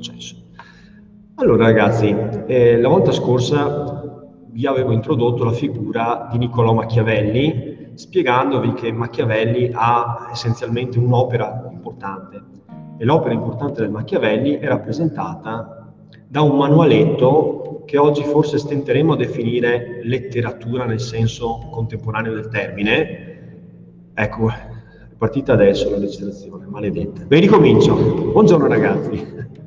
processo. Allora ragazzi, eh, la volta scorsa vi avevo introdotto la figura di Niccolò Machiavelli, spiegandovi che Machiavelli ha essenzialmente un'opera importante e l'opera importante del Machiavelli è rappresentata da un manualetto che oggi forse stenteremo a definire letteratura nel senso contemporaneo del termine. Ecco, è partita adesso la legislazione, maledetta. Beh, ricomincio. Buongiorno ragazzi.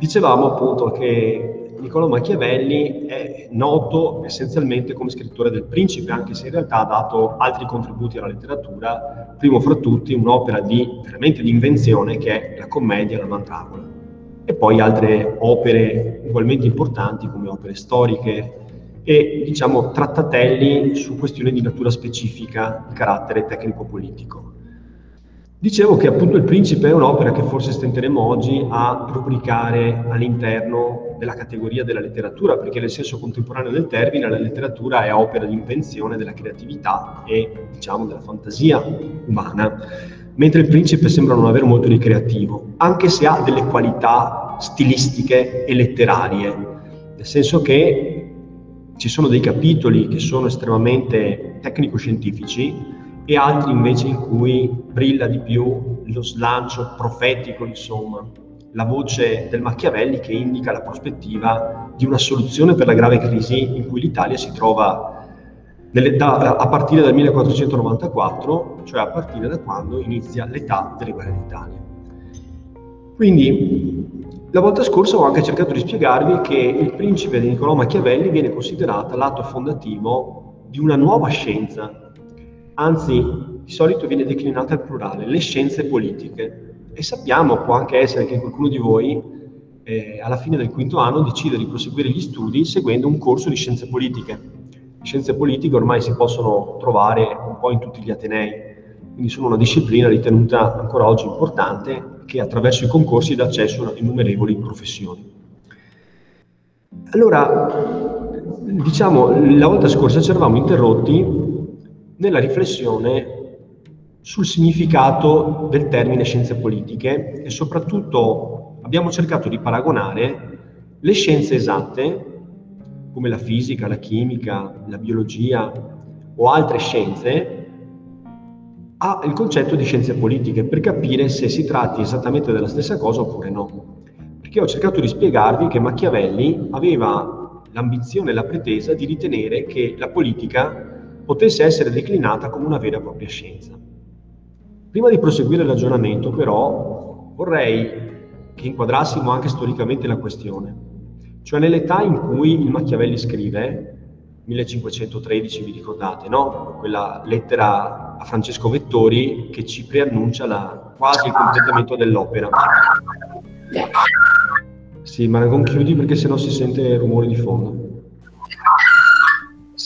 Dicevamo appunto che Niccolò Machiavelli è noto essenzialmente come scrittore del Principe, anche se in realtà ha dato altri contributi alla letteratura, primo fra tutti un'opera di, veramente di invenzione che è la commedia La Mandragola, e poi altre opere ugualmente importanti come opere storiche e diciamo trattatelli su questioni di natura specifica di carattere tecnico-politico. Dicevo che appunto Il Principe è un'opera che forse stenteremo oggi a rubricare all'interno della categoria della letteratura, perché nel senso contemporaneo del termine la letteratura è opera di invenzione della creatività e diciamo della fantasia umana, mentre Il Principe sembra non avere molto di creativo, anche se ha delle qualità stilistiche e letterarie, nel senso che ci sono dei capitoli che sono estremamente tecnico-scientifici, e altri invece in cui brilla di più lo slancio profetico, insomma, la voce del Machiavelli che indica la prospettiva di una soluzione per la grave crisi in cui l'Italia si trova nelle, da, a partire dal 1494, cioè a partire da quando inizia l'età delle guerre d'Italia. Quindi la volta scorsa ho anche cercato di spiegarvi che il principe di Niccolò Machiavelli viene considerato l'atto fondativo di una nuova scienza anzi di solito viene declinata al plurale, le scienze politiche. E sappiamo, può anche essere che qualcuno di voi eh, alla fine del quinto anno decida di proseguire gli studi seguendo un corso di scienze politiche. Le scienze politiche ormai si possono trovare un po' in tutti gli atenei, quindi sono una disciplina ritenuta ancora oggi importante che attraverso i concorsi dà accesso a innumerevoli professioni. Allora, diciamo, la volta scorsa ci eravamo interrotti nella riflessione sul significato del termine scienze politiche e soprattutto abbiamo cercato di paragonare le scienze esatte, come la fisica, la chimica, la biologia o altre scienze, al concetto di scienze politiche per capire se si tratti esattamente della stessa cosa oppure no. Perché ho cercato di spiegarvi che Machiavelli aveva l'ambizione e la pretesa di ritenere che la politica potesse essere declinata come una vera e propria scienza. Prima di proseguire il ragionamento, però, vorrei che inquadrassimo anche storicamente la questione, cioè nell'età in cui il Machiavelli scrive, 1513 vi ricordate, no? Quella lettera a Francesco Vettori che ci preannuncia la, quasi il completamento dell'opera. Sì, ma non chiudi perché sennò si sente rumore di fondo.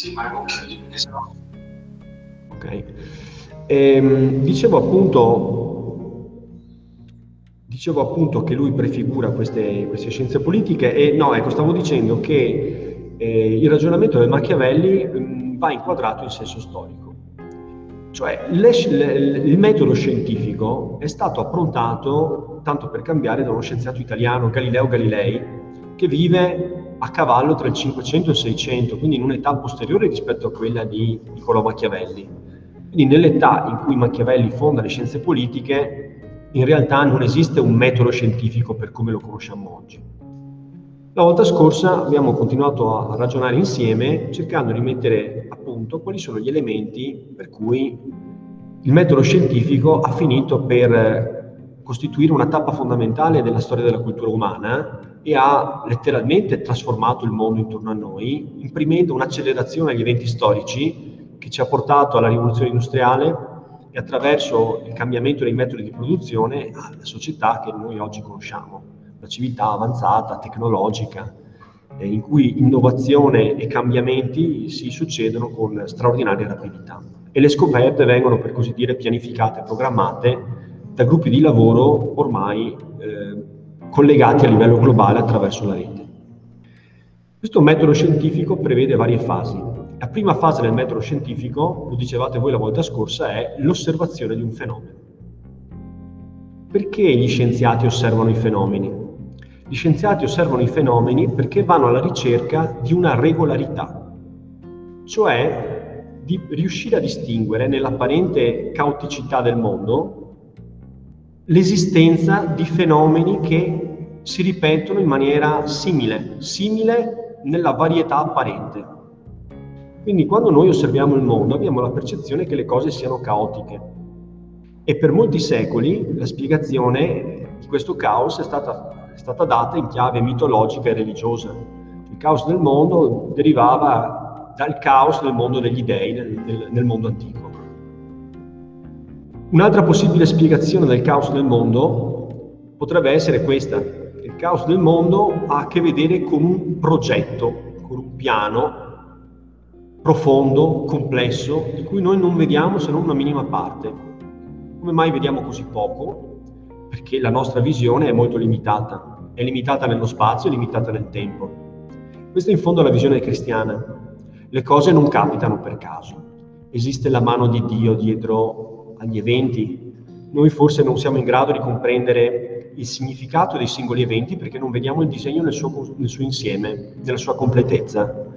Sì, ma non chiudi perché sennò... Ok. Ehm, dicevo appunto dicevo appunto che lui prefigura queste, queste, scienze politiche e no, ecco, stavo dicendo che eh, il ragionamento del Machiavelli mh, mm, va inquadrato in senso storico. Cioè, le, le, il metodo scientifico è stato approntato, tanto per cambiare, da uno scienziato italiano, Galileo Galilei, che vive a cavallo tra il 500 e il 600, quindi in un'età posteriore rispetto a quella di Niccolò Machiavelli. Quindi nell'età in cui Machiavelli fonda le scienze politiche, in realtà non esiste un metodo scientifico per come lo conosciamo oggi. La volta scorsa abbiamo continuato a ragionare insieme cercando di mettere a punto quali sono gli elementi per cui il metodo scientifico ha finito per costituire una tappa fondamentale della storia della cultura umana e ha letteralmente trasformato il mondo intorno a noi, imprimendo un'accelerazione agli eventi storici che ci ha portato alla rivoluzione industriale e attraverso il cambiamento dei metodi di produzione alla società che noi oggi conosciamo, una civiltà avanzata, tecnologica, eh, in cui innovazione e cambiamenti si succedono con straordinaria rapidità. E le scoperte vengono, per così dire, pianificate, programmate da gruppi di lavoro ormai eh, collegati a livello globale attraverso la rete. Questo metodo scientifico prevede varie fasi. La prima fase del metodo scientifico, lo dicevate voi la volta scorsa, è l'osservazione di un fenomeno. Perché gli scienziati osservano i fenomeni? Gli scienziati osservano i fenomeni perché vanno alla ricerca di una regolarità, cioè di riuscire a distinguere nell'apparente caoticità del mondo l'esistenza di fenomeni che si ripetono in maniera simile, simile nella varietà apparente. Quindi quando noi osserviamo il mondo abbiamo la percezione che le cose siano caotiche e per molti secoli la spiegazione di questo caos è stata, è stata data in chiave mitologica e religiosa. Il caos del mondo derivava dal caos del mondo degli dei nel, nel, mondo antico. Un'altra possibile spiegazione del caos del mondo potrebbe essere questa. Caos del mondo ha a che vedere con un progetto, con un piano profondo, complesso, di cui noi non vediamo se non una minima parte. Come mai vediamo così poco? Perché la nostra visione è molto limitata, è limitata nello spazio, è limitata nel tempo. Questa in fondo è la visione cristiana. Le cose non capitano per caso. Esiste la mano di Dio dietro agli eventi, noi forse non siamo in grado di comprendere il significato dei singoli eventi perché non vediamo il disegno nel suo, nel suo insieme, nella sua completezza.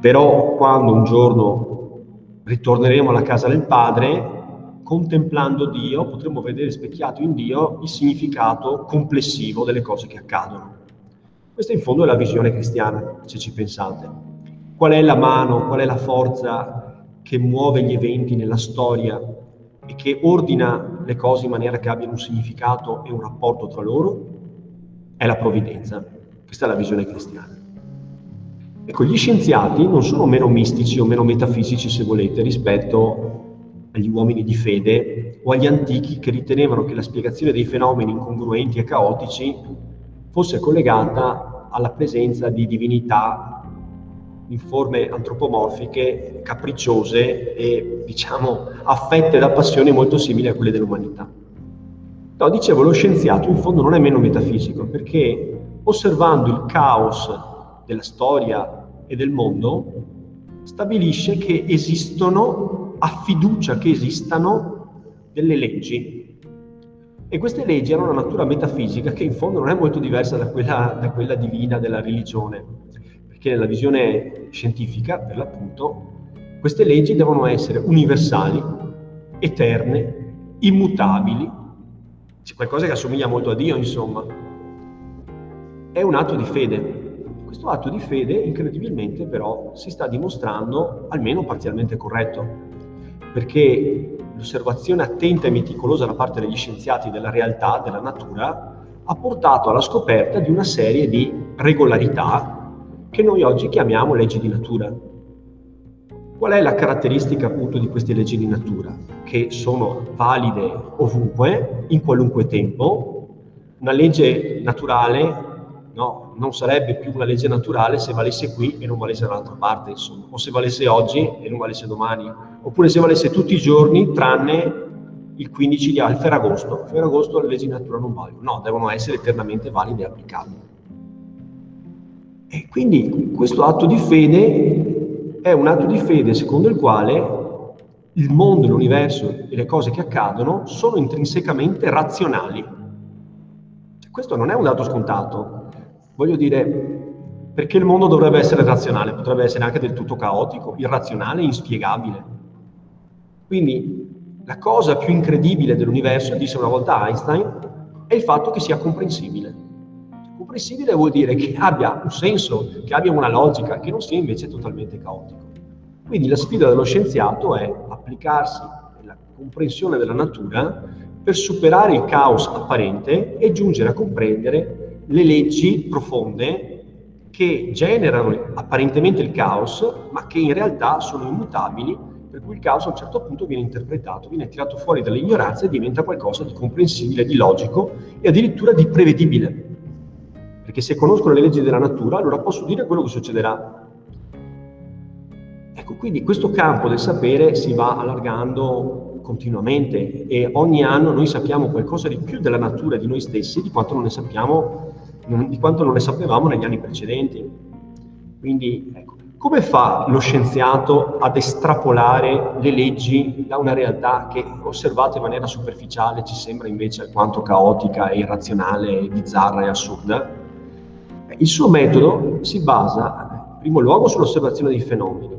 Però quando un giorno ritorneremo alla casa del Padre, contemplando Dio, potremo vedere specchiato in Dio il significato complessivo delle cose che accadono. Questa in fondo è la visione cristiana, se ci pensate. Qual è la mano, qual è la forza che muove gli eventi nella storia e che ordina le cose in maniera che abbiano un significato e un rapporto tra loro, è la provvidenza. Questa è la visione cristiana. Ecco, gli scienziati non sono meno mistici o meno metafisici, se volete, rispetto agli uomini di fede o agli antichi che ritenevano che la spiegazione dei fenomeni incongruenti e caotici fosse collegata alla presenza di divinità in forme antropomorfiche, capricciose e diciamo affette da passioni molto simili a quelle dell'umanità. No, dicevo, lo scienziato in fondo non è meno metafisico perché osservando il caos della storia e del mondo stabilisce che esistono, ha fiducia che esistano delle leggi. E queste leggi hanno una natura metafisica che in fondo non è molto diversa da quella, da quella divina della religione che nella visione scientifica, per l'appunto, queste leggi devono essere universali, eterne, immutabili. C'è qualcosa che assomiglia molto a Dio, insomma. È un atto di fede. Questo atto di fede, incredibilmente, però, si sta dimostrando almeno parzialmente corretto, perché l'osservazione attenta e meticolosa da parte degli scienziati della realtà, della natura, ha portato alla scoperta di una serie di regolarità che noi oggi chiamiamo leggi di natura. Qual è la caratteristica appunto di queste leggi di natura? Che sono valide ovunque, in qualunque tempo. Una legge naturale no, non sarebbe più una legge naturale se valesse qui e non valesse dall'altra parte, insomma, o se valesse oggi e non valesse domani, oppure se valesse tutti i giorni tranne il 15 di Ferragosto. Ferragosto le leggi di natura non valgono, no, devono essere eternamente valide e applicabili. E quindi questo atto di fede è un atto di fede secondo il quale il mondo, l'universo e le cose che accadono sono intrinsecamente razionali. Questo non è un dato scontato. Voglio dire, perché il mondo dovrebbe essere razionale? Potrebbe essere anche del tutto caotico, irrazionale, inspiegabile. Quindi la cosa più incredibile dell'universo, disse una volta Einstein, è il fatto che sia comprensibile. Comprensibile vuol dire che abbia un senso, che abbia una logica, che non sia invece totalmente caotico. Quindi la sfida dello scienziato è applicarsi nella comprensione della natura per superare il caos apparente e giungere a comprendere le leggi profonde che generano apparentemente il caos, ma che in realtà sono immutabili, per cui il caos a un certo punto viene interpretato, viene tirato fuori dall'ignoranza e diventa qualcosa di comprensibile, di logico e addirittura di prevedibile perché se conosco le leggi della natura, allora posso dire quello che succederà. Ecco, quindi questo campo del sapere si va allargando continuamente e ogni anno noi sappiamo qualcosa di più della natura di noi stessi di quanto non ne sappiamo, di quanto non ne sapevamo negli anni precedenti. Quindi, ecco, come fa lo scienziato ad estrapolare le leggi da una realtà che osservata in maniera superficiale ci sembra invece alquanto caotica, irrazionale, bizzarra e assurda? Il suo metodo si basa, in primo luogo, sull'osservazione dei fenomeni,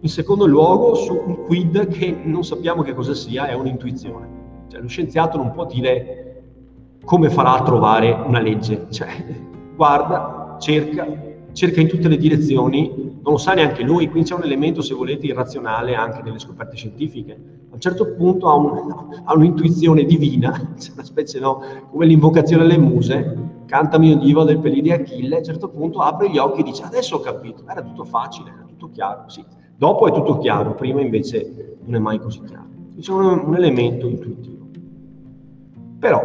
in secondo luogo su un quid che non sappiamo che cosa sia, è un'intuizione. Cioè, lo scienziato non può dire come farà a trovare una legge, cioè guarda, cerca, cerca in tutte le direzioni, non lo sa neanche lui, quindi c'è un elemento, se volete, irrazionale anche nelle scoperte scientifiche. A un certo punto ha, un, ha un'intuizione divina, una specie, no, come l'invocazione alle muse, canta mio divo del pelì di Achille, a un certo punto apre gli occhi e dice adesso ho capito, era tutto facile, era tutto chiaro, sì. Dopo è tutto chiaro, prima invece non è mai così chiaro. C'è un, un elemento intuitivo. Però,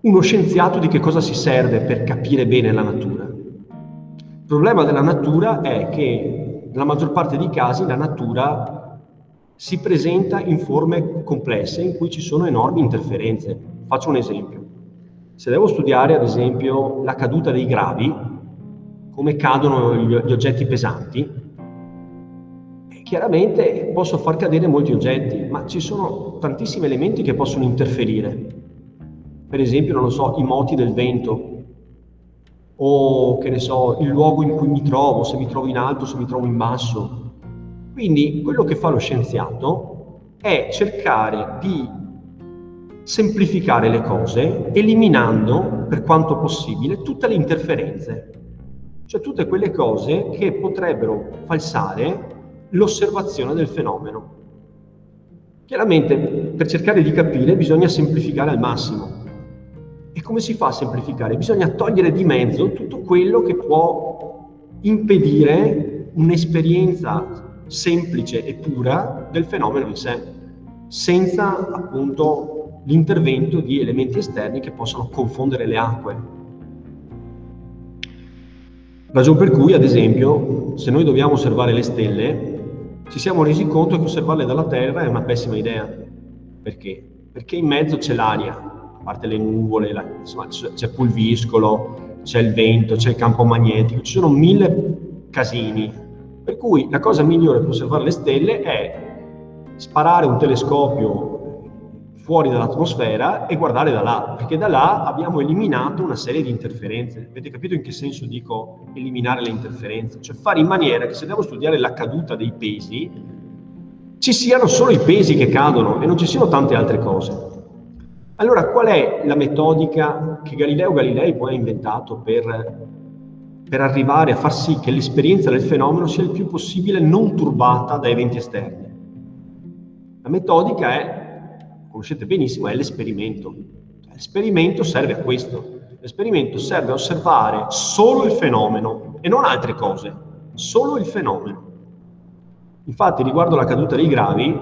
uno scienziato di che cosa si serve per capire bene la natura? Il problema della natura è che nella maggior parte dei casi la natura si presenta in forme complesse in cui ci sono enormi interferenze. Faccio un esempio. Se devo studiare, ad esempio, la caduta dei gravi, come cadono gli, oggetti pesanti, chiaramente posso far cadere molti oggetti, ma ci sono tantissimi elementi che possono interferire. Per esempio, non lo so, i moti del vento, o che ne so, il luogo in cui mi trovo, se mi trovo in alto, se mi trovo in basso. Quindi quello che fa lo scienziato è cercare di semplificare le cose eliminando per quanto possibile tutte le interferenze, cioè tutte quelle cose che potrebbero falsare l'osservazione del fenomeno. Chiaramente per cercare di capire bisogna semplificare al massimo. E come si fa a semplificare? Bisogna togliere di mezzo tutto quello che può impedire un'esperienza semplice e pura del fenomeno in sé, senza appunto l'intervento di elementi esterni che possono confondere le acque. Ragion per cui, ad esempio, se noi dobbiamo osservare le stelle, ci siamo resi conto che osservarle dalla Terra è una pessima idea. Perché? Perché in mezzo c'è l'aria, a parte le nuvole, la, insomma, c'è pulviscolo, c'è il vento, c'è il campo magnetico, ci sono mille casini. Per cui la cosa migliore per osservare le stelle è sparare un telescopio fuori dall'atmosfera e guardare da là, perché da là abbiamo eliminato una serie di interferenze. Avete capito in che senso dico eliminare le interferenze? Cioè fare in maniera che se devo studiare la caduta dei pesi, ci siano solo i pesi che cadono e non ci siano tante altre cose. Allora, qual è la metodica che Galileo Galilei poi ha inventato per, per arrivare a far sì che l'esperienza del fenomeno sia il più possibile non turbata da eventi esterni? La metodica è conoscete benissimo, è l'esperimento. L'esperimento serve a questo. L'esperimento serve a osservare solo il fenomeno e non altre cose, solo il fenomeno. Infatti, riguardo la caduta dei gravi,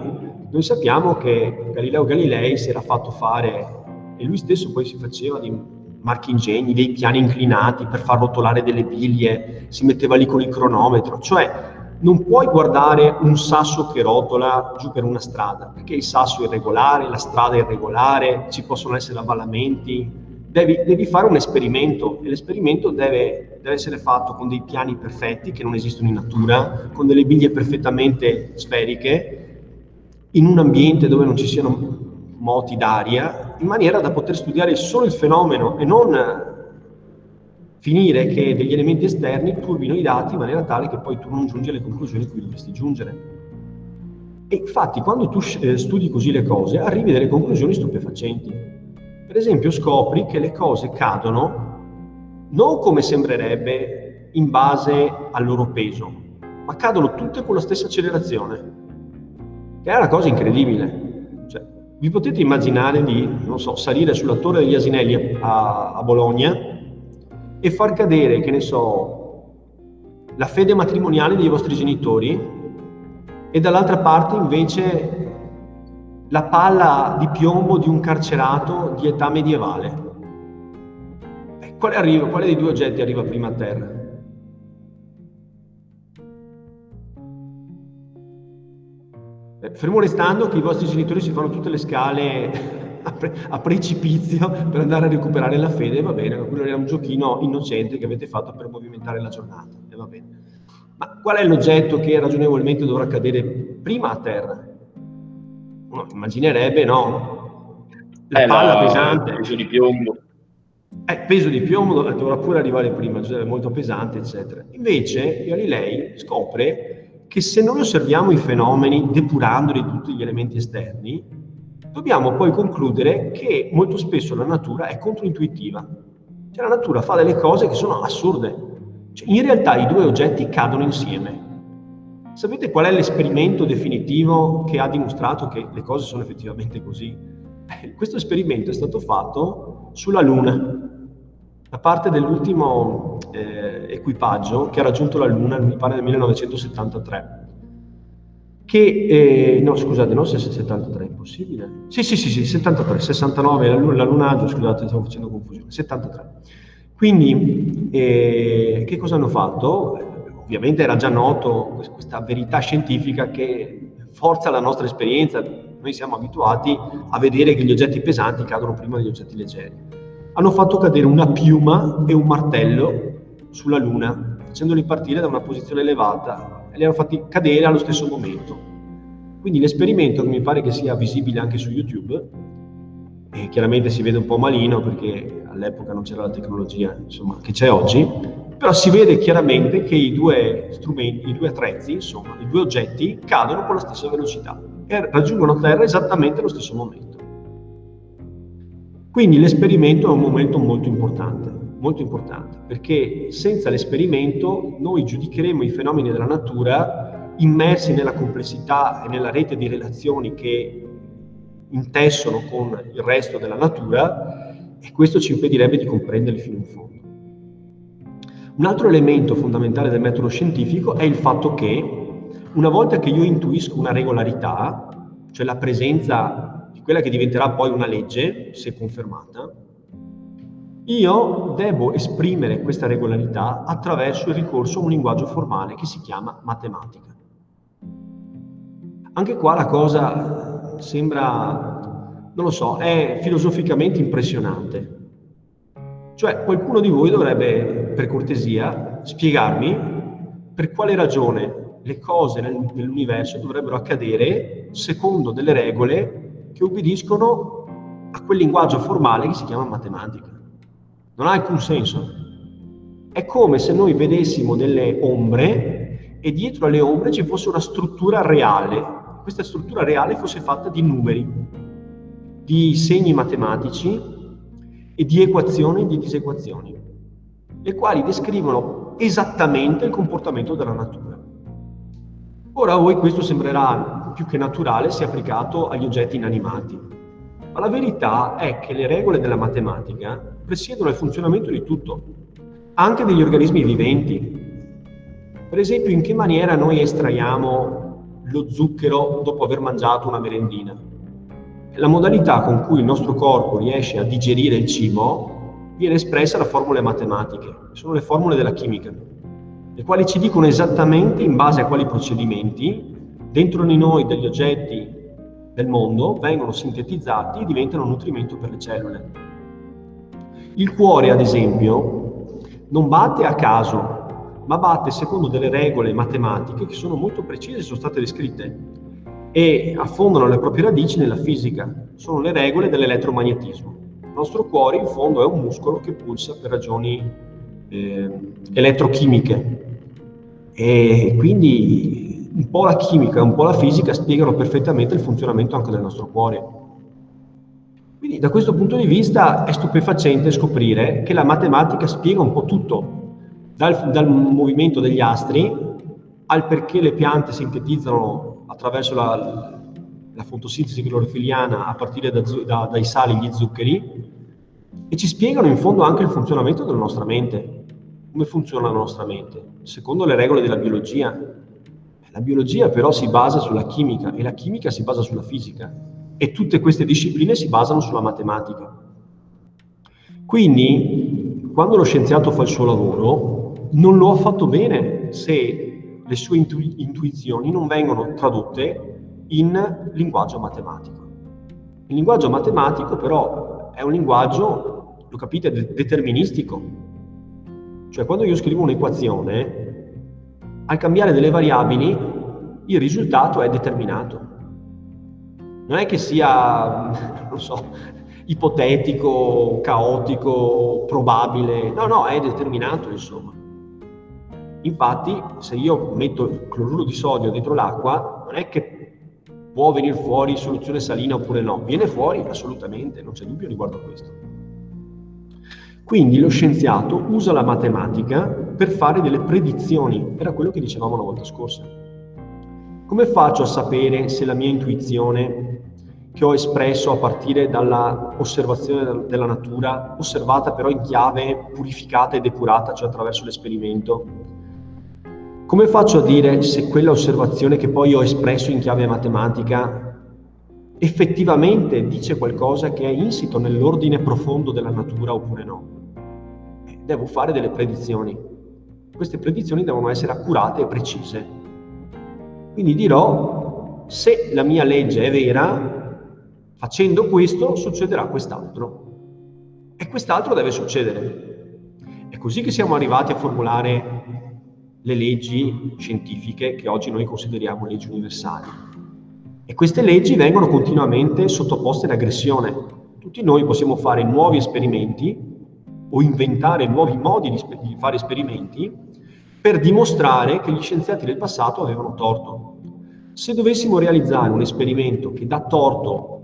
noi sappiamo che Galileo Galilei si era fatto fare, e lui stesso poi si faceva di marchingegni, dei piani inclinati per far rotolare delle biglie, si metteva lì con il cronometro, cioè non puoi guardare un sasso che rotola giù per una strada, perché il sasso è irregolare, la strada è irregolare, ci possono essere avvallamenti. Devi, devi fare un esperimento e l'esperimento deve, deve, essere fatto con dei piani perfetti che non esistono in natura, con delle biglie perfettamente sferiche, in un ambiente dove non ci siano moti d'aria, in maniera da poter studiare solo il fenomeno e non finire che degli elementi esterni turbino i dati in maniera tale che poi tu non giungi alle conclusioni a cui dovresti giungere. E infatti quando tu eh, studi così le cose arrivi a delle conclusioni stupefacenti. Per esempio scopri che le cose cadono non come sembrerebbe in base al loro peso, ma cadono tutte con la stessa accelerazione, che è una cosa incredibile. Cioè, vi potete immaginare di, so, salire sulla Torre degli Asinelli a, a Bologna e far cadere, che ne so, la fede matrimoniale dei vostri genitori e dall'altra parte invece la palla di piombo di un carcerato di età medievale. Eh, quale, arriva, quale dei due oggetti arriva prima a terra? Eh, fermo restando che i vostri genitori si fanno tutte le scale a, pre- a, precipizio per andare a recuperare la fede, va bene, quello era un giochino innocente che avete fatto per movimentare la giornata, e va bene. Ma qual è l'oggetto che ragionevolmente dovrà cadere prima a terra? Uno immaginerebbe, no? La eh, palla la, pesante. Peso di piombo. Eh, peso di piombo dovrà pure arrivare prima, cioè è molto pesante, eccetera. Invece Galilei scopre che se noi osserviamo i fenomeni depurandoli di tutti gli elementi esterni, dobbiamo poi concludere che molto spesso la natura è controintuitiva. Cioè la natura fa delle cose che sono assurde. Cioè, in realtà i due oggetti cadono insieme. Sapete qual è l'esperimento definitivo che ha dimostrato che le cose sono effettivamente così? Eh, questo esperimento è stato fatto sulla Luna da parte dell'ultimo eh, equipaggio che ha raggiunto la Luna, mi pare nel 1973. Che, eh, no scusate, no, se 73 è impossibile. Sì, sì, sì, sì, 73, 69, la, la lunaggio, scusate, stavo facendo confusione, 73. Quindi, eh, che cosa hanno fatto? Ovviamente era già noto questa verità scientifica che forza la nostra esperienza, noi siamo abituati a vedere che gli oggetti pesanti cadono prima degli oggetti leggeri hanno fatto cadere una piuma e un martello sulla Luna, facendoli partire da una posizione elevata li hanno fatti cadere allo stesso momento. Quindi l'esperimento, che mi pare che sia visibile anche su YouTube, e chiaramente si vede un po' malino perché all'epoca non c'era la tecnologia insomma, che c'è oggi, però si vede chiaramente che i due strumenti, i due attrezzi, insomma, i due oggetti cadono con la stessa velocità e raggiungono Terra esattamente allo stesso momento. Quindi l'esperimento è un momento molto importante, molto importante, perché senza l'esperimento noi giudicheremo i fenomeni della natura immersi nella complessità e nella rete di relazioni che intessono con il resto della natura e questo ci impedirebbe di comprenderli fino in fondo. Un altro elemento fondamentale del metodo scientifico è il fatto che una volta che io intuisco una regolarità, cioè la presenza quella che diventerà poi una legge, se confermata, io devo esprimere questa regolarità attraverso il ricorso a un linguaggio formale che si chiama matematica. Anche qua la cosa sembra, non lo so, è filosoficamente impressionante. Cioè qualcuno di voi dovrebbe, per cortesia, spiegarmi per quale ragione le cose nell'universo dovrebbero accadere secondo delle regole che obbediscono a quel linguaggio formale che si chiama matematica. Non ha alcun senso. È come se noi vedessimo delle ombre e dietro alle ombre ci fosse una struttura reale. Questa struttura reale fosse fatta di numeri, di segni matematici e di equazioni e di disequazioni, le quali descrivono esattamente il comportamento della natura. Ora a voi questo sembrerà più che naturale sia applicato agli oggetti inanimati. Ma la verità è che le regole della matematica presiedono il funzionamento di tutto, anche degli organismi viventi. Per esempio, in che maniera noi estraiamo lo zucchero dopo aver mangiato una merendina? La modalità con cui il nostro corpo riesce a digerire il cibo viene espressa da formule matematiche, sono le formule della chimica, le quali ci dicono esattamente in base a quali procedimenti dentro di noi degli oggetti del mondo vengono sintetizzati e diventano nutrimento per le cellule. Il cuore, ad esempio, non batte a caso, ma batte secondo delle regole matematiche che sono molto precise, sono state descritte e affondano le proprie radici nella fisica. Sono le regole dell'elettromagnetismo. Il nostro cuore, in fondo, è un muscolo che pulsa per ragioni eh, elettrochimiche e quindi un po' la chimica e un po' la fisica spiegano perfettamente il funzionamento anche del nostro cuore. Quindi da questo punto di vista è stupefacente scoprire che la matematica spiega un po' tutto, dal, dal movimento degli astri al perché le piante sintetizzano attraverso la, la fotosintesi clorofiliana a partire da, da, dai sali gli zuccheri e ci spiegano in fondo anche il funzionamento della nostra mente, come funziona la nostra mente, secondo le regole della biologia, la biologia però si basa sulla chimica e la chimica si basa sulla fisica e tutte queste discipline si basano sulla matematica. Quindi, quando lo scienziato fa il suo lavoro, non lo ha fatto bene se le sue intu- intuizioni non vengono tradotte in linguaggio matematico. Il linguaggio matematico però è un linguaggio, lo capite, de- deterministico. Cioè quando io scrivo un'equazione, al cambiare delle variabili il risultato è determinato. Non è che sia, non so, ipotetico, caotico, probabile, no, no, è determinato insomma. Infatti, se io metto il cloruro di sodio dentro l'acqua, non è che può venire fuori soluzione salina oppure no, viene fuori assolutamente, non c'è dubbio riguardo a questo. Quindi lo scienziato usa la matematica per fare delle predizioni, era quello che dicevamo la volta scorsa. Come faccio a sapere se la mia intuizione che ho espresso a partire dall'osservazione della natura, osservata però in chiave purificata e depurata, cioè attraverso l'esperimento, come faccio a dire se quella osservazione che poi ho espresso in chiave matematica effettivamente dice qualcosa che è insito nell'ordine profondo della natura oppure no? Devo fare delle predizioni. Queste predizioni devono essere accurate e precise. Quindi dirò se la mia legge è vera, facendo questo succederà quest'altro. E quest'altro deve succedere. È così che siamo arrivati a formulare le leggi scientifiche che oggi noi consideriamo leggi universali. E queste leggi vengono continuamente sottoposte ad aggressione. Tutti noi possiamo fare nuovi esperimenti o inventare nuovi modi di, di fare esperimenti per dimostrare che gli scienziati del passato avevano torto. Se dovessimo realizzare un esperimento che dà torto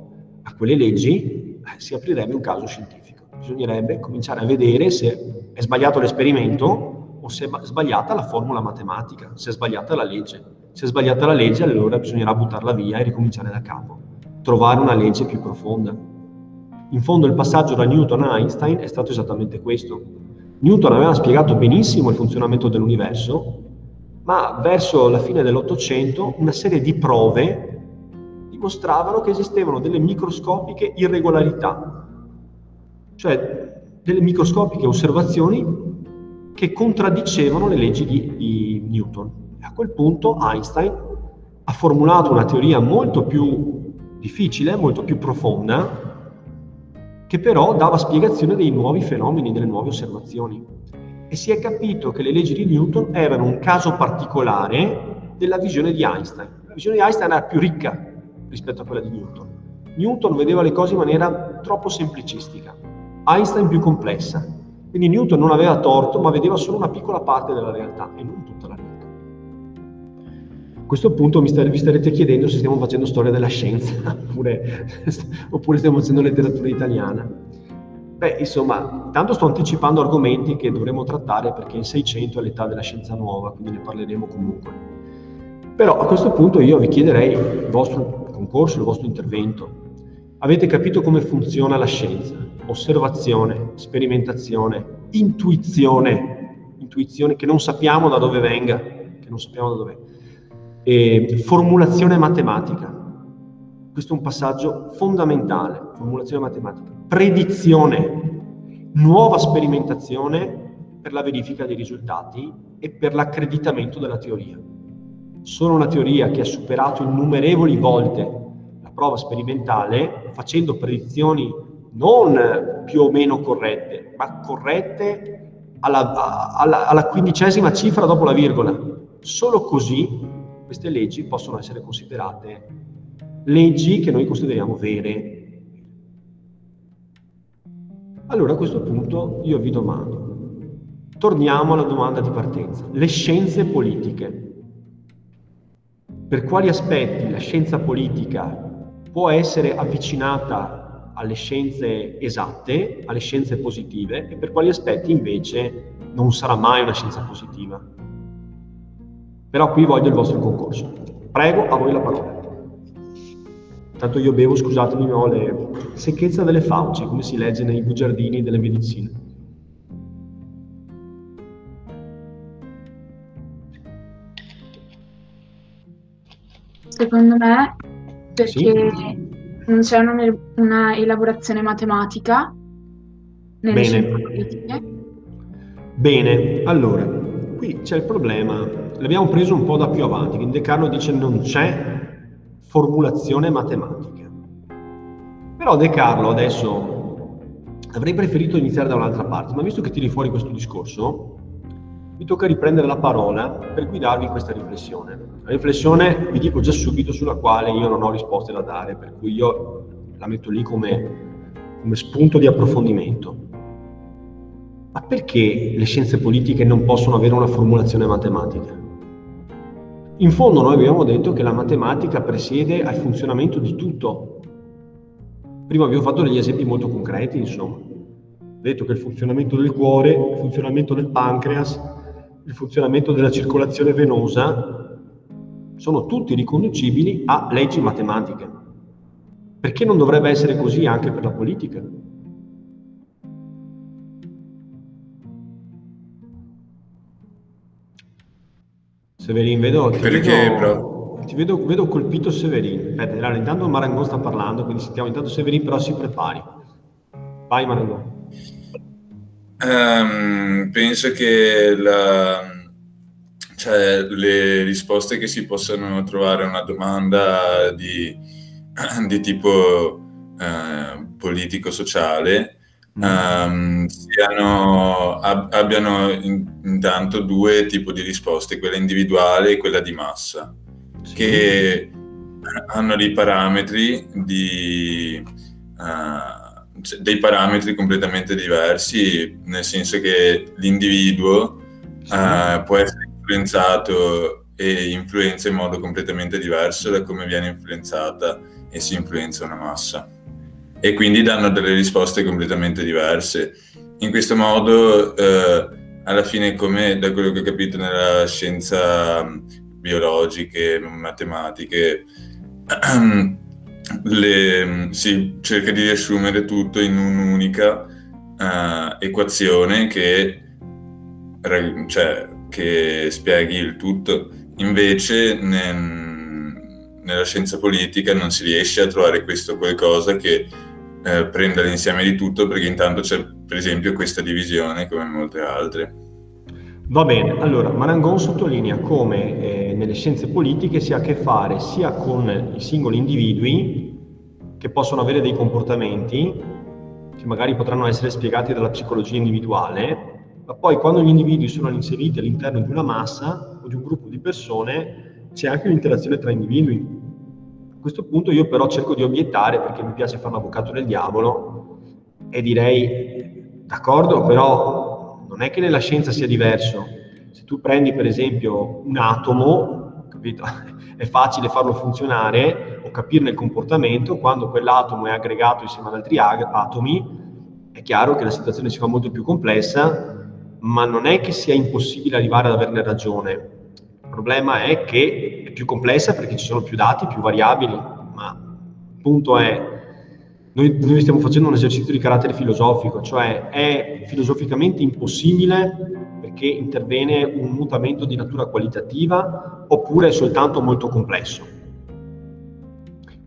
a quelle leggi, eh, si aprirebbe un caso scientifico. Bisognerebbe cominciare a vedere se è sbagliato l'esperimento o se è sbagliata la formula matematica, se è sbagliata la legge. Se è sbagliata la legge, allora bisognerà buttarla via e ricominciare da capo, trovare una legge più profonda. In fondo il passaggio da Newton a Einstein è stato esattamente questo. Newton aveva spiegato benissimo il funzionamento dell'universo, ma verso la fine dell'Ottocento una serie di prove dimostravano che esistevano delle microscopiche irregolarità, cioè delle microscopiche osservazioni che contraddicevano le leggi di, di Newton. E a quel punto Einstein ha formulato una teoria molto più difficile, molto più profonda, che però dava spiegazione dei nuovi fenomeni, delle nuove osservazioni. E si è capito che le leggi di Newton erano un caso particolare della visione di Einstein. La visione di Einstein era più ricca rispetto a quella di Newton. Newton vedeva le cose in maniera troppo semplicistica, Einstein più complessa. Quindi Newton non aveva torto, ma vedeva solo una piccola parte della realtà e non tutta la realtà. A questo punto vi starete chiedendo se stiamo facendo storia della scienza oppure, oppure stiamo facendo letteratura italiana. Beh, insomma, tanto sto anticipando argomenti che dovremo trattare perché il 600 è l'età della scienza nuova, quindi ne parleremo comunque. Però a questo punto io vi chiederei il vostro concorso, il vostro intervento. Avete capito come funziona la scienza? Osservazione, sperimentazione, intuizione, intuizione che non sappiamo da dove venga, che non sappiamo da dove. E formulazione matematica. Questo è un passaggio fondamentale, formulazione matematica. Predizione, nuova sperimentazione per la verifica dei risultati e per l'accreditamento della teoria. Solo una teoria che ha superato innumerevoli volte prova sperimentale facendo predizioni non più o meno corrette, ma corrette alla, alla, alla quindicesima cifra dopo la virgola. Solo così queste leggi possono essere considerate leggi che noi consideriamo vere. Allora a questo punto io vi domando, torniamo alla domanda di partenza, le scienze politiche. Per quali aspetti la scienza politica può essere avvicinata alle scienze esatte, alle scienze positive, e per quali aspetti invece non sarà mai una scienza positiva. Però qui voglio il vostro concorso. Prego, a voi la parola. Tanto io bevo, scusatemi, ho le secchezza delle fauci, come si legge nei bugiardini delle medicine. Secondo me perché sì. non c'è una, una, elaborazione matematica nelle Bene. politiche. Bene, allora, qui c'è il problema, l'abbiamo preso un po' da più avanti, quindi De Carlo dice non c'è formulazione matematica. Però De Carlo adesso avrei preferito iniziare da un'altra parte, ma visto che tiri fuori questo discorso, mi tocca riprendere la parola per guidarvi in questa riflessione. La riflessione, vi dico già subito, sulla quale io non ho risposte da dare, per cui io la metto lì come, come spunto di approfondimento. Ma perché le scienze politiche non possono avere una formulazione matematica? In fondo noi abbiamo detto che la matematica presiede al funzionamento di tutto. Prima abbiamo fatto degli esempi molto concreti, insomma. Ho detto che il funzionamento del cuore, il funzionamento del pancreas, il funzionamento della circolazione venosa sono tutti riconducibili a leggi matematiche. Perché non dovrebbe essere così anche per la politica? Severin, vedo, ti, Perché, vedo, ti vedo, vedo, colpito Severin. Aspetta, allora, intanto Marangon sta parlando, quindi sentiamo intanto Severin, però si prepari. Vai Marangon. Um, penso che la, cioè, le risposte che si possono trovare a una domanda di, di tipo uh, politico-sociale um, siano, ab- abbiano in- intanto due tipi di risposte, quella individuale e quella di massa, sì. che hanno dei parametri di... Uh, dei parametri completamente diversi, nel senso che l'individuo sì. uh, può essere influenzato e influenza in modo completamente diverso da come viene influenzata e si influenza una massa e quindi danno delle risposte completamente diverse. In questo modo, eh, alla fine, come da quello che ho capito nella scienza biologiche, matematiche, le, si cerca di riassumere tutto in un'unica uh, equazione che, cioè, che spieghi il tutto. Invece, nel, nella scienza politica non si riesce a trovare questo qualcosa che eh, prendere l'insieme di tutto perché intanto c'è per esempio questa divisione come molte altre. Va bene, allora Marangon sottolinea come eh, nelle scienze politiche si ha a che fare sia con i singoli individui che possono avere dei comportamenti che magari potranno essere spiegati dalla psicologia individuale, ma poi quando gli individui sono inseriti all'interno di una massa o di un gruppo di persone c'è anche un'interazione tra individui questo punto io però cerco di obiettare perché mi piace fare l'avvocato del diavolo e direi d'accordo, però non è che nella scienza sia diverso. Se tu prendi per esempio un atomo, capito? È facile farlo funzionare o capirne il comportamento quando quell'atomo è aggregato insieme ad altri atomi, è chiaro che la situazione si fa molto più complessa, ma non è che sia impossibile arrivare ad averne ragione problema è che è più complessa perché ci sono più dati, più variabili, ma il punto è, noi, noi stiamo facendo un esercizio di carattere filosofico, cioè è filosoficamente impossibile perché interviene un mutamento di natura qualitativa oppure è soltanto molto complesso.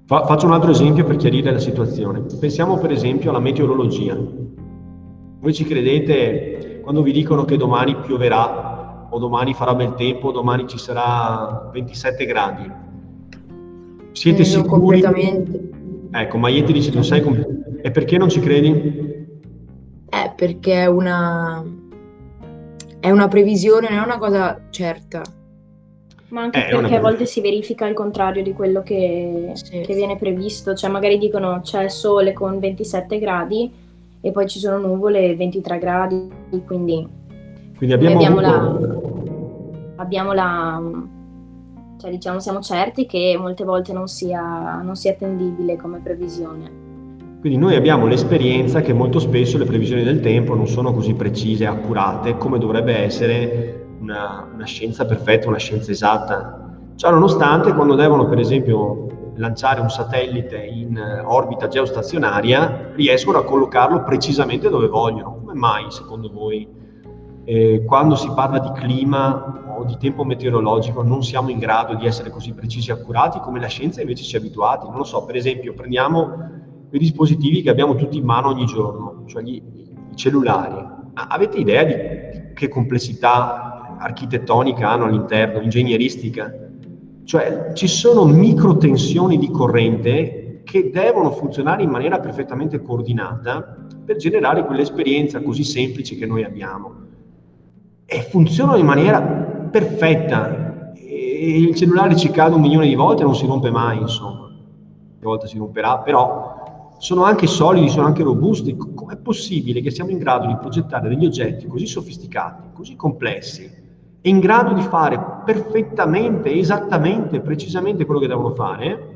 Fa, faccio un altro esempio per chiarire la situazione. Pensiamo per esempio alla meteorologia. Voi ci credete quando vi dicono che domani pioverà o domani farà bel tempo, domani ci sarà 27 gradi. Siete eh, sicuri? completamente. Ecco, Maietti dice non sai come... E perché non ci credi? Eh, perché è una... è una previsione, non è una cosa certa. Ma anche eh, perché a volte si verifica il contrario di quello che, sì. che, viene previsto, cioè magari dicono c'è sole con 27 gradi e poi ci sono nuvole 23 gradi, quindi quindi abbiamo, abbiamo la, abbiamo la cioè diciamo siamo certi che molte volte non sia, non sia attendibile come previsione. Quindi noi abbiamo l'esperienza che molto spesso le previsioni del tempo non sono così precise e accurate come dovrebbe essere una, una scienza perfetta, una scienza esatta. Ciò nonostante quando devono per esempio lanciare un satellite in orbita geostazionaria riescono a collocarlo precisamente dove vogliono. Come mai secondo voi eh, quando si parla di clima o di tempo meteorologico non siamo in grado di essere così precisi e accurati come la scienza invece ci è abituati. Non lo so, per esempio prendiamo quei dispositivi che abbiamo tutti in mano ogni giorno, cioè gli, i cellulari. Avete idea di che complessità architettonica hanno all'interno, ingegneristica? Cioè ci sono microtensioni di corrente che devono funzionare in maniera perfettamente coordinata per generare quell'esperienza così semplice che noi abbiamo e funzionano in maniera perfetta. E il cellulare ci cade un milione di volte e non si rompe mai, insomma. Una volta si romperà, però sono anche solidi, sono anche robusti. Com'è possibile che siamo in grado di progettare degli oggetti così sofisticati, così complessi, e in grado di fare perfettamente, esattamente, precisamente quello che devono fare,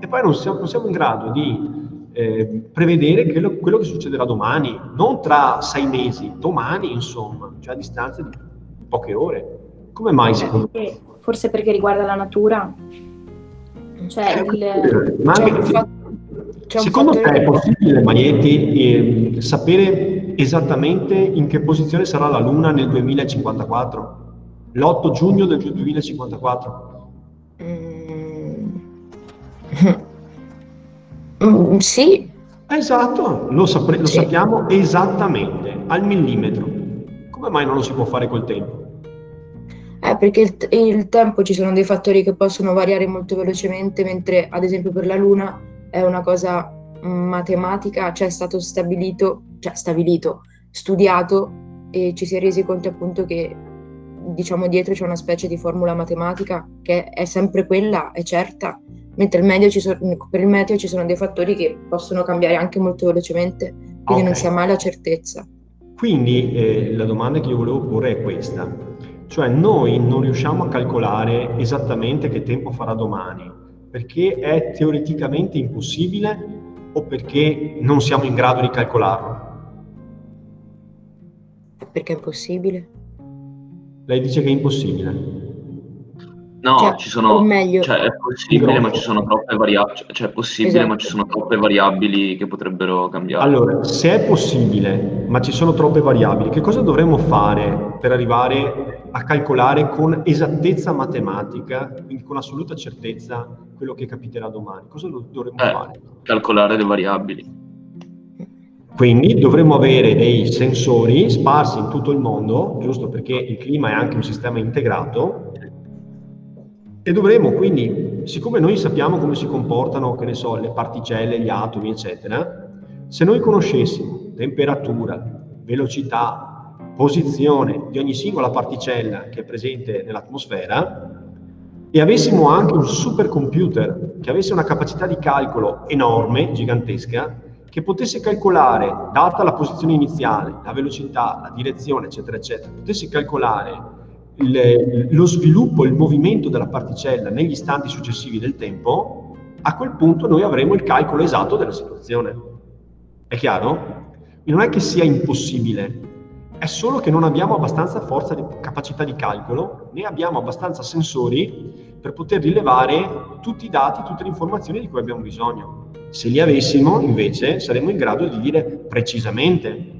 e poi non siamo, non siamo in grado di eh, prevedere quello, quello, che succederà domani, non tra sei mesi, domani insomma, cioè a distanza di poche ore. Come mai secondo te? Forse perché riguarda la natura? Cioè, eh, il... Ma anche, cioè, secondo te è possibile, Maietti, eh, sapere esattamente in che posizione sarà la Luna nel 2054? L'8 giugno del 2054? Mm. Mm, sì. Esatto, lo, sapre- lo sì. sappiamo esattamente, al millimetro. Come mai non lo si può fare col tempo? Eh, perché il, t- il, tempo ci sono dei fattori che possono variare molto velocemente, mentre ad esempio per la Luna è una cosa matematica, cioè è stato stabilito, cioè stabilito, studiato e ci si è resi conto appunto che diciamo dietro c'è una specie di formula matematica che è sempre quella, è certa, mentre il so- per il meteo ci sono dei fattori che possono cambiare anche molto velocemente, quindi okay. non si ha mai la certezza. Quindi eh, la domanda che io volevo porre è questa, cioè noi non riusciamo a calcolare esattamente che tempo farà domani, perché è teoreticamente impossibile o perché non siamo in grado di calcolarlo? Perché è impossibile. Lei dice che è impossibile. No, cioè, ci sono, meglio, cioè è possibile, ma ci sono troppe variabili, cioè è possibile, esatto. ma ci sono troppe variabili che potrebbero cambiare. Allora, se è possibile, ma ci sono troppe variabili, che cosa dovremmo fare per arrivare a calcolare con esattezza matematica, quindi con assoluta certezza, quello che capiterà domani? Cosa dovremmo eh, fare? Calcolare le variabili. Quindi dovremmo avere dei sensori sparsi in tutto il mondo, giusto perché il clima è anche un sistema integrato, e dovremo quindi, siccome noi sappiamo come si comportano, che ne so, le particelle, gli atomi, eccetera, se noi conoscessimo temperatura, velocità, posizione di ogni singola particella che è presente nell'atmosfera e avessimo anche un supercomputer che avesse una capacità di calcolo enorme, gigantesca, che potesse calcolare, data la posizione iniziale, la velocità, la direzione, eccetera, eccetera, potesse calcolare il, lo sviluppo, il movimento della particella negli istanti successivi del tempo, a quel punto noi avremo il calcolo esatto della situazione. È chiaro? Non è che sia impossibile, è solo che non abbiamo abbastanza forza di capacità di calcolo, né abbiamo abbastanza sensori per poter rilevare tutti i dati, tutte le informazioni di cui abbiamo bisogno. Se li avessimo, invece, saremmo in grado di dire precisamente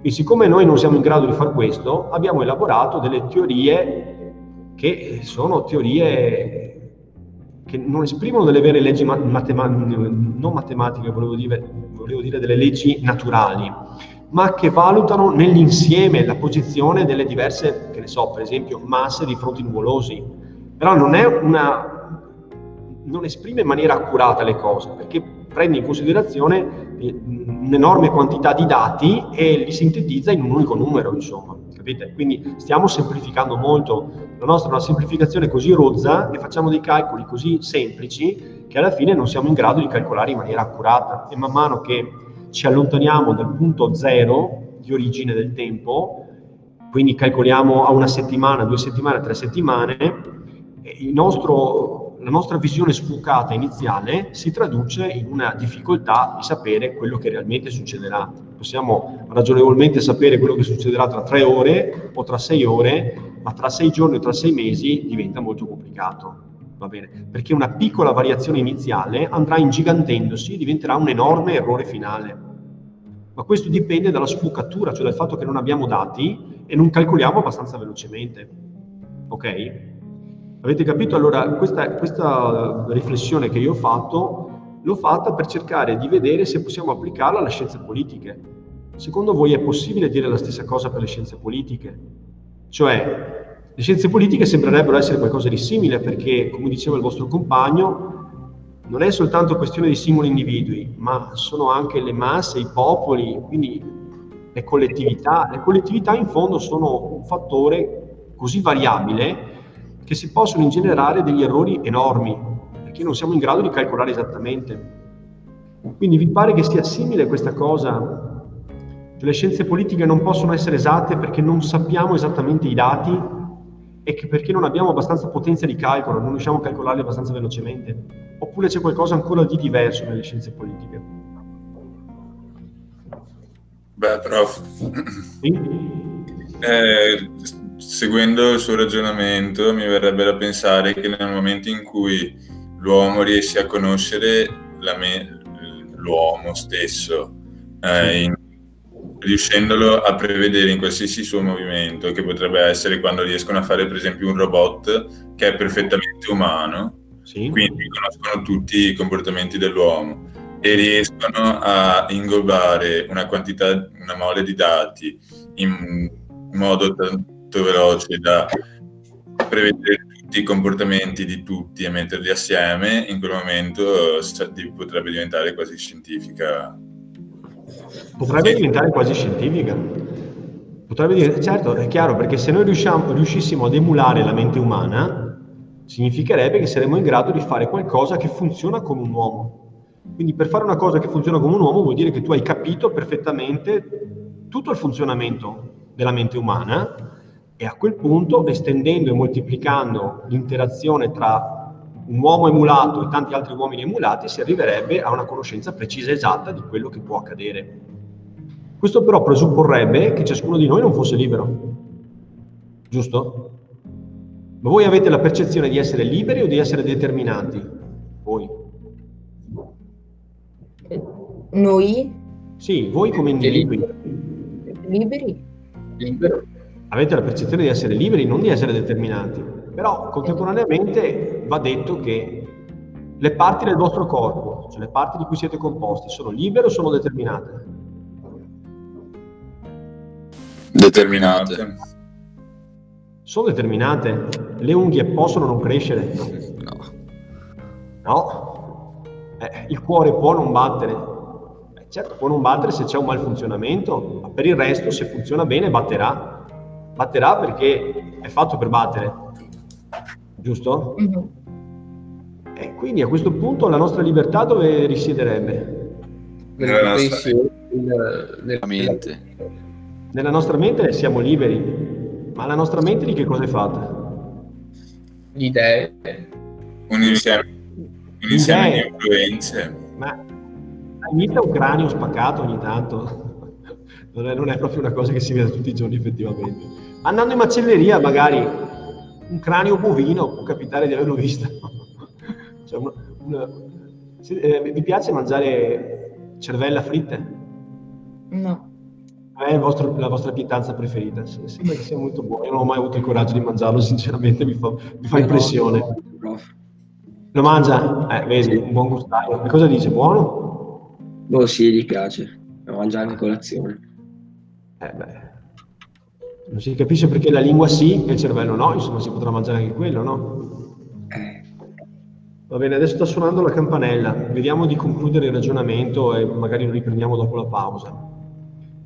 e siccome noi non siamo in grado di fare questo, abbiamo elaborato delle teorie che sono teorie che non esprimono delle vere leggi matema- non matematiche, volevo dire, volevo dire delle leggi naturali, ma che valutano nell'insieme la posizione delle diverse, che ne so, per esempio, masse di fronti nuvolosi. Però non è una non esprime in maniera accurata le cose, perché prende in considerazione un'enorme quantità di dati e li sintetizza in un unico numero, insomma, capite? Quindi stiamo semplificando molto, la nostra è una semplificazione così rozza e facciamo dei calcoli così semplici che alla fine non siamo in grado di calcolare in maniera accurata e man mano che ci allontaniamo dal punto zero di origine del tempo, quindi calcoliamo a una settimana, due settimane, tre settimane, il nostro la nostra visione sfocata iniziale si traduce in una difficoltà di sapere quello che realmente succederà. Possiamo ragionevolmente sapere quello che succederà tra tre ore o tra sei ore, ma tra sei giorni o tra sei mesi diventa molto complicato. Va bene? Perché una piccola variazione iniziale andrà ingigantendosi e diventerà un enorme errore finale. Ma questo dipende dalla sfocatura, cioè dal fatto che non abbiamo dati e non calcoliamo abbastanza velocemente. Ok? Avete capito? Allora, questa, questa riflessione che io ho fatto, l'ho fatta per cercare di vedere se possiamo applicarla alle scienze politiche. Secondo voi è possibile dire la stessa cosa per le scienze politiche? Cioè, le scienze politiche sembrerebbero essere qualcosa di simile perché, come diceva il vostro compagno, non è soltanto questione di singoli individui, ma sono anche le masse, i popoli, quindi le collettività. Le collettività in fondo sono un fattore così variabile che si possono ingenerare degli errori enormi, perché non siamo in grado di calcolare esattamente. Quindi vi pare che sia simile questa cosa? Cioè, le scienze politiche non possono essere esatte perché non sappiamo esattamente i dati e che perché non abbiamo abbastanza potenza di calcolo, non riusciamo a calcolarli abbastanza velocemente? Oppure c'è qualcosa ancora di diverso nelle scienze politiche? Beh, prof. Sì? Eh, seguendo il suo ragionamento, mi verrebbe da pensare che nel momento in cui l'uomo riesce a conoscere me- l'uomo stesso, eh, in, riuscendolo a prevedere in qualsiasi suo movimento, che potrebbe essere quando riescono a fare per esempio un robot che è perfettamente umano, sì. quindi conoscono tutti i comportamenti dell'uomo e riescono a inglobare una quantità, una mole di dati in modo tanto veloce da prevedere tutti i comportamenti di tutti e metterli assieme, in quel momento potrebbe diventare quasi scientifica. Potrebbe diventare quasi scientifica. Potrebbe dire, certo, è chiaro, perché se noi riusciamo, riuscissimo ad emulare la mente umana, significherebbe che saremmo in grado di fare qualcosa che funziona come un uomo. Quindi per fare una cosa che funziona come un uomo vuol dire che tu hai capito perfettamente tutto il funzionamento della mente umana e a quel punto, estendendo e moltiplicando l'interazione tra un uomo emulato e tanti altri uomini emulati, si arriverebbe a una conoscenza precisa e esatta di quello che può accadere. Questo però presupporrebbe che ciascuno di noi non fosse libero, giusto? Ma voi avete la percezione di essere liberi o di essere determinati? Voi? Noi? Sì, voi come individui. Liberi? Libero. Avete la percezione di essere liberi, non di essere determinati. Però contemporaneamente va detto che le parti del vostro corpo, cioè le parti di cui siete composti, sono libere o sono determinate? Determinate. Sono determinate. Le unghie possono non crescere? No. No. Eh, il cuore può non battere? Eh, certo, può non battere se c'è un malfunzionamento, ma per il resto, se funziona bene, batterà. Batterà perché è fatto per battere. Giusto? Mm-hmm. E quindi a questo punto la nostra libertà dove risiederebbe? Nella nostra, nella mente. Nella nostra mente siamo liberi, ma la nostra mente di che cosa è fatta? Di idee. Un insieme, un insieme di influenze. Ma inizia un cranio spaccato ogni tanto. Non è, non è, proprio una cosa che si vede tutti i giorni effettivamente. Andando in macelleria magari un cranio bovino può capitare di averlo visto. cioè una, una, se, eh, vi piace mangiare cervella fritte? No è vostro, la vostra pietanza preferita? Sembra che sia molto buono. Io non ho mai avuto il coraggio di mangiarlo, sinceramente mi fa, mi fa impressione. Lo mangia? Eh, vedi, un buon gustaio. E cosa dice? Buono? Boh, sì, gli piace. Lo mangia anche colazione. Eh beh. Non si capisce perché la lingua sì e il cervello no, insomma si potrà mangiare anche quello, no? Eh. Va bene, adesso sta suonando la campanella. Vediamo di concludere il ragionamento e magari lo riprendiamo dopo la pausa.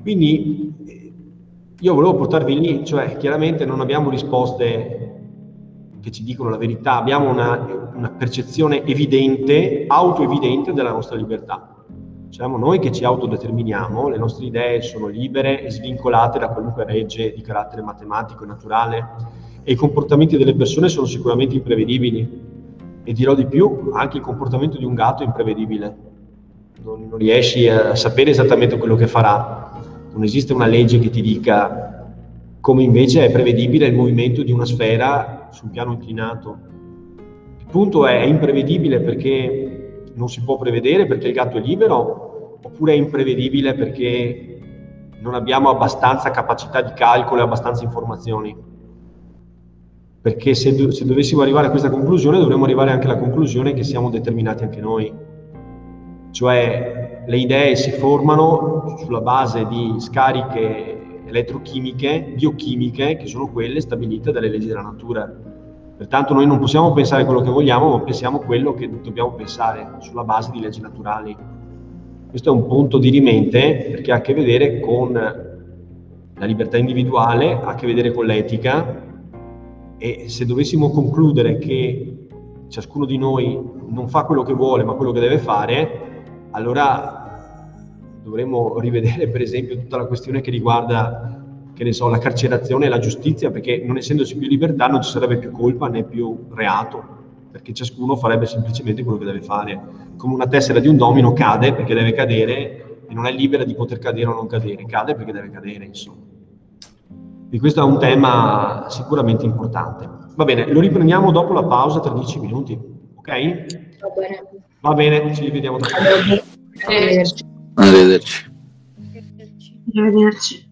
Quindi io volevo portarvi lì, cioè chiaramente non abbiamo risposte che ci dicono la verità, abbiamo una, una percezione evidente, autoevidente della nostra libertà. Siamo noi che ci autodeterminiamo, le nostre idee sono libere e svincolate da qualunque legge di carattere matematico e naturale e i comportamenti delle persone sono sicuramente imprevedibili. E dirò di più, anche il comportamento di un gatto è imprevedibile. Non, non riesci a sapere esattamente quello che farà non esiste una legge che ti dica come invece è prevedibile il movimento di una sfera su un piano inclinato. Il punto è, è imprevedibile perché non si può prevedere perché il gatto è libero oppure è imprevedibile perché non abbiamo abbastanza capacità di calcolo e abbastanza informazioni. Perché se, se dovessimo arrivare a questa conclusione dovremmo arrivare anche alla conclusione che siamo determinati anche noi. Cioè le idee si formano sulla base di scariche elettrochimiche, biochimiche, che sono quelle stabilite dalle leggi della natura. Pertanto noi non possiamo pensare quello che vogliamo, ma pensiamo quello che dobbiamo pensare sulla base di leggi naturali. Questo è un punto di rimente perché ha a che vedere con la libertà individuale, ha a che vedere con l'etica e se dovessimo concludere che ciascuno di noi non fa quello che vuole ma quello che deve fare, allora dovremmo rivedere per esempio tutta la questione che riguarda che ne so, la carcerazione e la giustizia, perché non essendoci più libertà non ci sarebbe più colpa né più reato, perché ciascuno farebbe semplicemente quello che deve fare. Come una tessera di un domino cade perché deve cadere e non è libera di poter cadere o non cadere, cade perché deve cadere, insomma. E questo è un tema sicuramente importante. Va bene, lo riprendiamo dopo la pausa tra dieci minuti, ok? Va bene. Va bene, ci rivediamo dopo. Arrivederci. Arrivederci. Arrivederci.